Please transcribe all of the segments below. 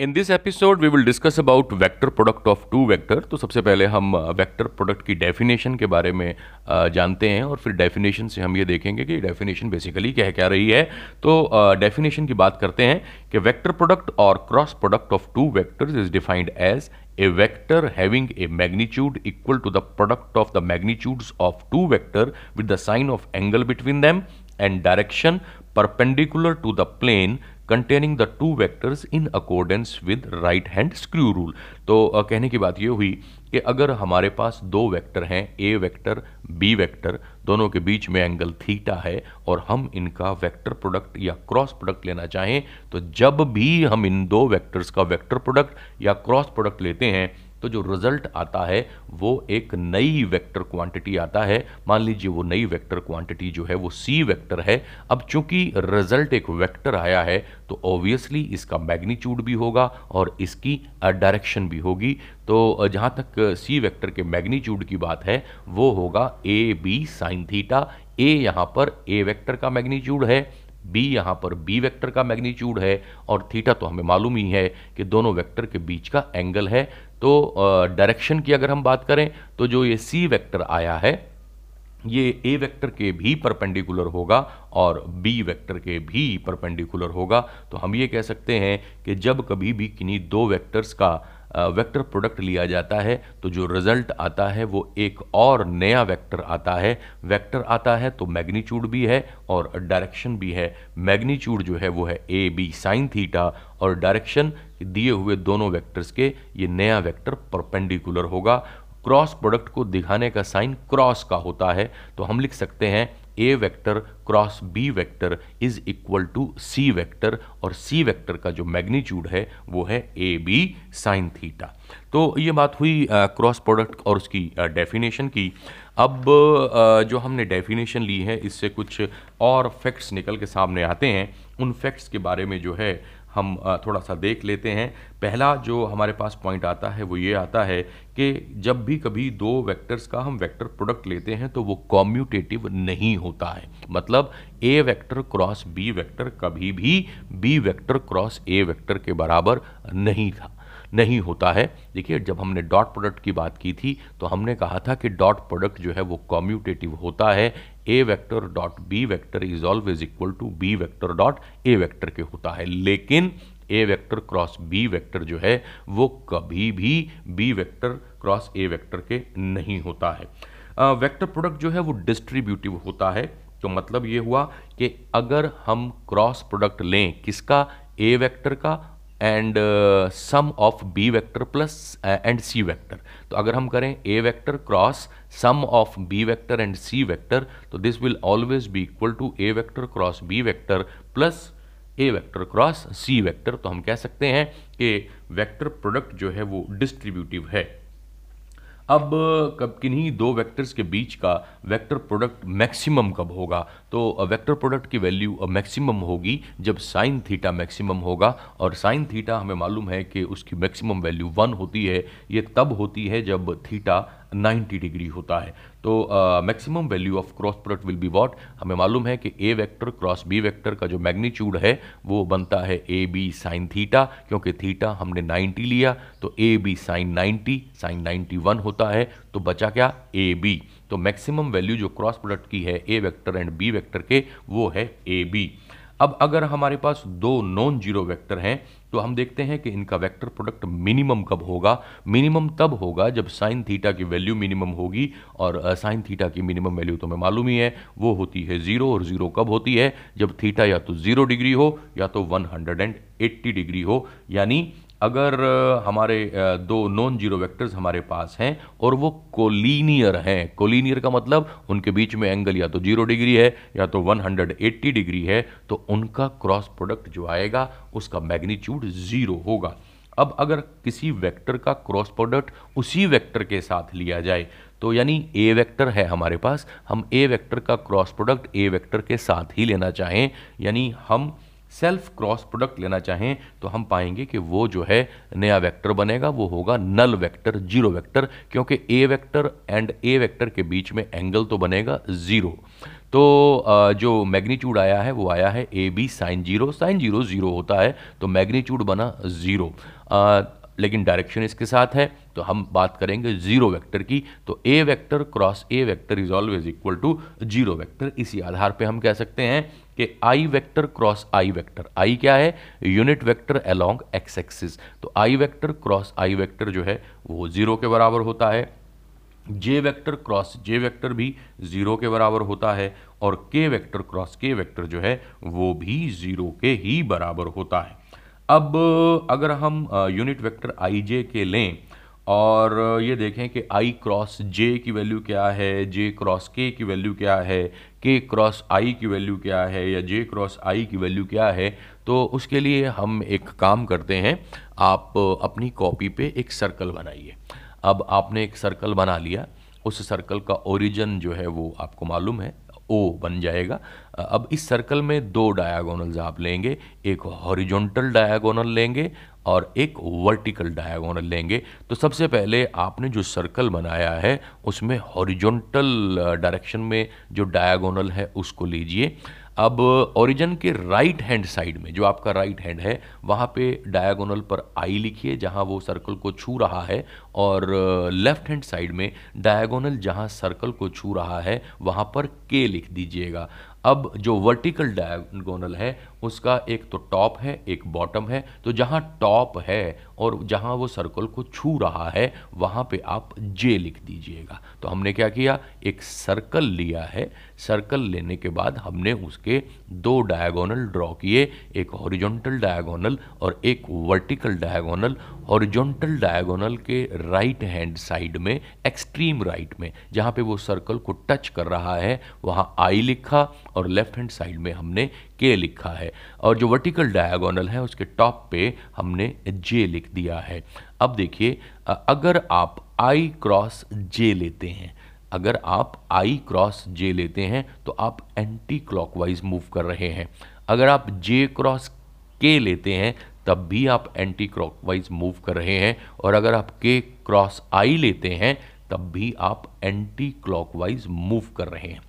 In this episode we will discuss about vector product of two vector तो सबसे पहले हम वेक्टर प्रोडक्ट की डेफिनेशन के बारे में uh, जानते हैं और फिर डेफिनेशन से हम ये देखेंगे कि डेफिनेशन बेसिकली कह क्या रही है। तो डेफिनेशन uh, की बात करते हैं कि वेक्टर प्रोडक्ट और cross product of two vectors is defined as a vector having a magnitude equal to the product of the magnitudes of two vector with the sign of angle between them and direction perpendicular to the plane containing the two vectors in accordance with right hand screw rule तो कहने की बात यह हुई कि अगर हमारे पास दो वेक्टर हैं ए वेक्टर बी वेक्टर दोनों के बीच में एंगल थीटा है और हम इनका वेक्टर प्रोडक्ट या क्रॉस प्रोडक्ट लेना चाहें तो जब भी हम इन दो वेक्टर्स का वेक्टर प्रोडक्ट या क्रॉस प्रोडक्ट लेते हैं तो जो रिज़ल्ट आता है, वो एक नई वेक्टर क्वांटिटी आता है। मान लीजिए वो नई वेक्टर क्वांटिटी जो है, वो सी वेक्टर है। अब चूँकि रिज़ल्ट एक वेक्टर आया है तो ऑब्वियसली इसका मैग्नीट्यूड भी होगा और इसकी डायरेक्शन भी होगी। तो जहाँ तक सी वेक्टर के मैग्नीट्यूड की बात है, वो होगा A B sine theta A यहाँ पर ए वेक्टर का मैग्नीट्यूड है बी यहाँ पर बी वेक्टर का मैग्नीट्यूड है और थीटा तो हमें मालूम ही है कि दोनों वेक्टर के बीच का एंगल है। तो डायरेक्शन की अगर हम बात करें तो जो ये सी वेक्टर आया है, ये ए वेक्टर के भी परपेंडिकुलर होगा और बी वेक्टर के भी परपेंडिकुलर होगा। तो हम ये कह सकते हैं कि जब कभी भी किन्हीं दो वेक्टर्स का वेक्टर प्रोडक्ट लिया जाता है तो जो रिज़ल्ट आता है, वो एक और नया वेक्टर आता है। वेक्टर आता है तो मैग्नीट्यूड भी है और डायरेक्शन भी है। मैग्नीट्यूड जो है, वो है ए बी साइन थीटा और डायरेक्शन दिए हुए दोनों वेक्टर्स के, ये नया वेक्टर परपेंडिकुलर होगा। क्रॉस प्रोडक्ट को दिखाने का साइन क्रॉस का होता है तो हम लिख सकते हैं A vector cross B vector is equal to C vector और सी वेक्टर का जो मैग्नीट्यूड है वो है ए बी साइन थीटा तो ये बात हुई क्रॉस प्रोडक्ट और उसकी डेफिनेशन की। अब आ, जो हमने डेफिनेशन ली है इससे कुछ और फैक्ट्स निकल के सामने आते हैं। उन फैक्ट्स के बारे में जो है हम थोड़ा सा देख लेते हैं। पहला जो हमारे पास पॉइंट आता है, वो ये आता है कि जब भी कभी दो वेक्टर्स का हम वेक्टर प्रोडक्ट लेते हैं तो वो कॉम्यूटेटिव नहीं होता है। मतलब A vector cross B vector कभी भी B vector cross A vector के बराबर नहीं था। नहीं होता है। देखिए, जब हमने डॉट प्रोडक्ट की बात की थी तो हमने कहा था कि डॉट प्रोडक्ट जो है वो कॉम्यूटेटिव होता है। A vector dot B vector is always equal to B vector dot A vector के होता है। लेकिन A vector cross B vector जो है, वो कभी भी B vector cross A vector के नहीं होता है। वेक्टर प्रोडक्ट जो है वो डिस्ट्रीब्यूटिव होता है। तो मतलब ये हुआ कि अगर हम क्रॉस प्रोडक्ट लें, किसका? ए वेक्टर का। And sum of B vector plus and C vector तो अगर हम करें A vector cross sum of B vector and C vector तो this will always be equal to A vector cross B vector plus A vector cross C vector तो हम कह सकते हैं कि वेक्टर प्रोडक्ट जो है वो डिस्ट्रीब्यूटिव है। अब, कब किन्हीं दो वेक्टर्स के बीच का वेक्टर प्रोडक्ट मैक्सिमम कब होगा? तो वेक्टर प्रोडक्ट की वैल्यू मैक्सिमम होगी जब साइन थीटा मैक्सिमम होगा और साइन थीटा हमें मालूम है कि उसकी मैक्सिमम वैल्यू वन होती है। ये तब होती है जब थीटा 90 डिग्री होता है। तो maximum value of cross product will be what हमें मालूम है कि A vector cross B vector का जो मैग्नीट्यूड है, वो बनता है ए बी साइन थीटा क्योंकि थीटा हमने 90 लिया तो ए बी साइन 90 साइन 91 होता है तो बचा क्या? ए बी तो मैक्सिमम वैल्यू जो क्रॉस प्रोडक्ट की है A vector and B vector के, वो है ए बी अब अगर हमारे पास दो नॉन ज़ीरो वेक्टर हैं तो हम देखते हैं कि इनका वेक्टर प्रोडक्ट मिनिमम कब होगा? मिनिमम तब होगा जब साइन थीटा की वैल्यू मिनिमम होगी और साइन थीटा की मिनिमम वैल्यू तो हमें मालूम ही है, वो होती है ज़ीरो और ज़ीरो कब होती है? जब थीटा या तो ज़ीरो डिग्री हो या तो वन डिग्री हो, यानी अगर हमारे दो नॉन ज़ीरो वेक्टर्स हमारे पास हैं और वो कोलिनियर हैं। कोलिनियर का मतलब उनके बीच में एंगल या तो ज़ीरो डिग्री है या तो 180 डिग्री है तो उनका क्रॉस प्रोडक्ट जो आएगा, उसका मैग्नीट्यूड ज़ीरो होगा। अब अगर किसी वेक्टर का क्रॉस प्रोडक्ट उसी वेक्टर के साथ लिया जाए तो यानी ए वेक्टर है हमारे पास, हम ए वेक्टर का क्रॉस प्रोडक्ट ए वेक्टर के साथ ही लेना चाहें, यानी हम सेल्फ क्रॉस प्रोडक्ट लेना चाहें तो हम पाएँगे कि वो जो है नया वेक्टर बनेगा, वो होगा नल वेक्टर ज़ीरो वेक्टर क्योंकि A vector and A vector के बीच में एंगल तो बनेगा ज़ीरो तो जो मैग्नीट्यूड आया है, वो आया है A B sine zero sine zero zero होता है तो मैग्नीट्यूड बना ज़ीरो लेकिन डायरेक्शन इसके साथ है। तो हम बात करेंगे ज़ीरो वेक्टर की तो A vector cross A vector is always equal to zero vector. इसी आधार पे हम कह सकते हैं कि I vector cross I vector. I क्या है? Unit vector along X axis तो I vector cross I vector जो है, वो ज़ीरो के बराबर होता है। J vector cross J vector भी ज़ीरो के बराबर होता है और के वेक्टर क्रॉस के वेक्टर जो है, वो भी ज़ीरो के ही बराबर होता है। अब अगर हम यूनिट वेक्टर आई जे के लें और ये देखें कि आई क्रॉस जे की वैल्यू क्या है जे क्रॉस के की वैल्यू क्या है के क्रॉस आई की वैल्यू क्या है, या जे क्रॉस आई की वैल्यू क्या है तो उसके लिए हम एक काम करते हैं, आप अपनी कॉपी पे एक सर्कल बनाइए। अब आपने एक सर्कल बना लिया, उस सर्कल का ओरिजिन जो है वो आपको मालूम है ओ बन जाएगा। अब इस सर्कल में दो डायागोनल्स आप लेंगे, एक हॉरिजॉन्टल डायागोनल लेंगे और एक वर्टिकल डायगोनल लेंगे। तो सबसे पहले आपने जो सर्कल बनाया है, उसमें हॉरिजॉन्टल डायरेक्शन में जो डायगोनल है, उसको लीजिए। अब ओरिजिन के राइट हैंड साइड में, जो आपका राइट हैंड है, वहाँ पे डायगोनल पर आई लिखिए, जहाँ वो सर्कल को छू रहा है, और लेफ़्ट हैंड साइड में डायगोनल जहाँ सर्कल को छू रहा है, वहाँ पर के लिख दीजिएगा। अब जो वर्टिकल डायगोनल है उसका एक तो टॉप है, एक बॉटम है। तो जहाँ टॉप है और जहाँ वो सर्कल को छू रहा है, वहाँ पे आप जे लिख दीजिएगा। तो हमने क्या किया? एक सर्कल लिया है। सर्कल लेने के बाद हमने उसके दो डायगोनल ड्रॉ किए। एक हॉरिजॉन्टल डायगोनल और एक वर्टिकल डायगोनल हॉरिजॉन्टल डायगोनल के राइट हैंड साइड में एक्सट्रीम राइट में, जहाँ पे वो सर्कल को टच कर रहा है, वहाँ आई लिखा और लेफ़्ट हैंड साइड में हमने के लिखा है। और जो वर्टिकल डायगोनल है, उसके टॉप पे हमने जे लिख दिया है। अब देखिए अगर आप आई क्रॉस जे लेते हैं, अगर आप आई क्रॉस जे लेते हैं तो आप एंटी क्लॉकवाइज मूव कर रहे हैं। अगर आप जे क्रॉस के लेते हैं, तब भी आप एंटी क्लॉकवाइज मूव कर रहे हैं। और अगर आप के क्रॉस आई लेते हैं, तब भी आप एंटी क्लॉकवाइज मूव कर रहे हैं।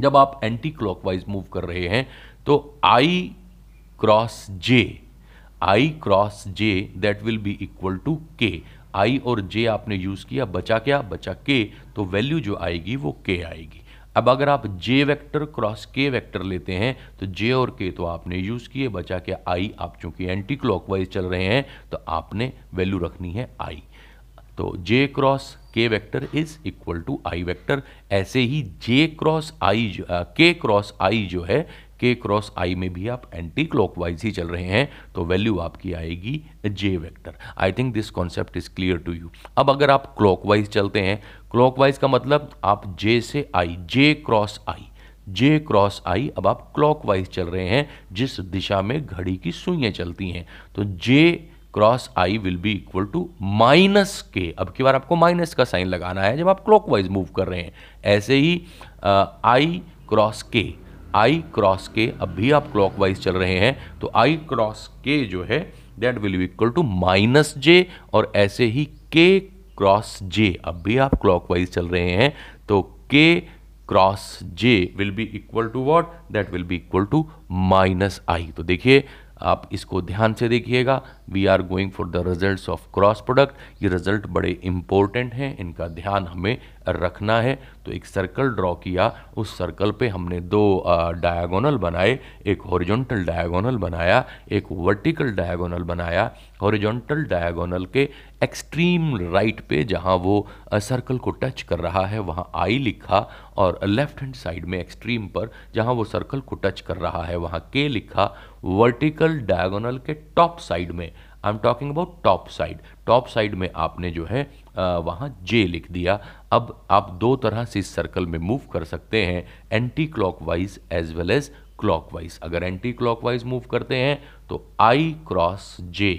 जब आप एंटी क्लॉकवाइज मूव कर रहे हैं तो I cross J I cross J that will be equal to K I और जे आपने यूज़ किया, बचा क्या? बचा के तो वैल्यू जो आएगी वो के आएगी। अब अगर आप J vector cross K vector लेते हैं तो जे और के तो आपने यूज़ किए, बचा क्या? आई आप चूँकि एंटी क्लॉकवाइज चल रहे हैं तो आपने वैल्यू रखनी है आई तो J cross K vector is equal to I vector ऐसे ही जे क्रॉस आई के क्रॉस आई जो है के क्रॉस आई में भी आप एंटी क्लॉकवाइज ही चल रहे हैं तो वैल्यू आपकी आएगी J vector I think this concept is clear to you अब अगर आप क्लॉकवाइज चलते हैं क्लॉकवाइज का मतलब आप जे से आई जे क्रॉस आई जे क्रॉस आई अब आप क्लॉकवाइज चल रहे हैं, जिस दिशा में घड़ी की सुइयाँ चलती हैं तो J cross I will be equal to minus K अब की बार आपको माइनस का साइन लगाना है जब आप क्लॉकवाइज मूव कर रहे हैं, ऐसे ही आई क्रॉस के आई क्रॉस के अब भी आप क्लॉकवाइज चल रहे हैं तो आई क्रॉस के जो है that will be equal to minus J और ऐसे ही के क्रॉस जे अब भी आप क्लॉकवाइज चल रहे हैं तो K cross J will be equal to what that will be equal to minus I तो देखिए, आप इसको ध्यान से देखिएगा we are going for the results of cross product ये रिज़ल्ट बड़े इंपॉर्टेंट हैं। इनका ध्यान हमें रखना है। तो एक सर्कल ड्रॉ किया। उस सर्कल पे हमने दो डायगोनल बनाए। एक हॉरिजॉन्टल डायगोनल बनाया। एक वर्टिकल डायगोनल बनाया। हॉरिजॉन्टल डायगोनल के एक्सट्रीम राइट पे जहाँ वो सर्कल को टच कर रहा है, वहाँ आई लिखा और लेफ़्ट हैंड साइड में एक्सट्रीम पर जहाँ वो सर्कल को टच कर रहा है, वहाँ के लिखा। वर्टिकल डायगोनल के टॉप साइड में। I am talking about top side top side में आपने जो है वहाँ जे लिख दिया। अब आप दो तरह से इस सर्कल में मूव कर सकते हैं anticlockwise as well as clockwise अगर एंटी क्लॉक वाइज मूव करते हैं तो I cross J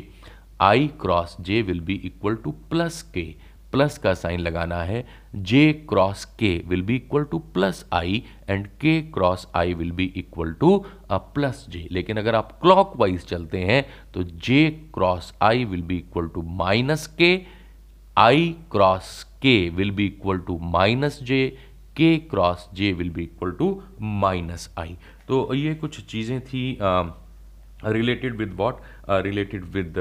I cross J will be equal to plus K plus का साइन लगाना है J cross K will be equal to plus I and K cross I will be equal to plus J लेकिन अगर आप clockwise चलते हैं तो J cross I will be equal to minus K I cross K will be equal to minus J K cross J will be equal to minus I तो ये कुछ चीज़ें थी related with what related with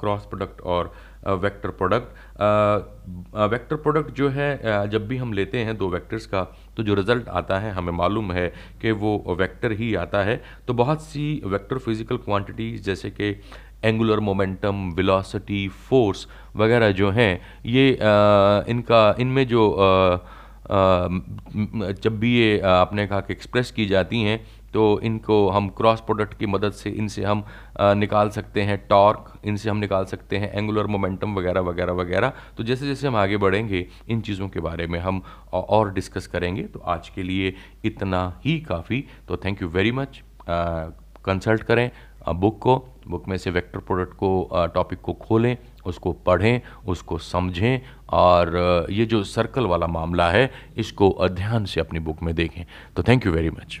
cross product और vector product vector product जो है uh, जब भी हम लेते हैं दो वेक्टर्स का तो जो रिज़ल्ट आता है हमें मालूम है कि वो वेक्टर ही आता है। तो बहुत सी वेक्टर फ़िज़िकल क्वांटिटीज़ जैसे कि एंगुलर मोमेंटम वेलोसिटी फोर्स वगैरह जो हैं ये uh, इनका इनमें जो uh, जब भी ये आपने कहा कि एक्सप्रेस की जाती हैं तो इनको हम क्रॉस प्रोडक्ट की मदद से इनसे हम निकाल सकते हैं टॉर्क इनसे हम निकाल सकते हैं एंगुलर मोमेंटम वगैरह वगैरह वगैरह। तो जैसे जैसे हम आगे बढ़ेंगे, इन चीज़ों के बारे में हम और डिस्कस करेंगे। तो आज के लिए इतना ही काफ़ी। तो thank you very much consult करें बुक को। बुक में से वेक्टर प्रोडक्ट को टॉपिक को खोलें, उसको पढ़ें, उसको समझें और ये जो सर्कल वाला मामला है, इसको ध्यान से अपनी बुक में देखें। तो थैंक यू वेरी मच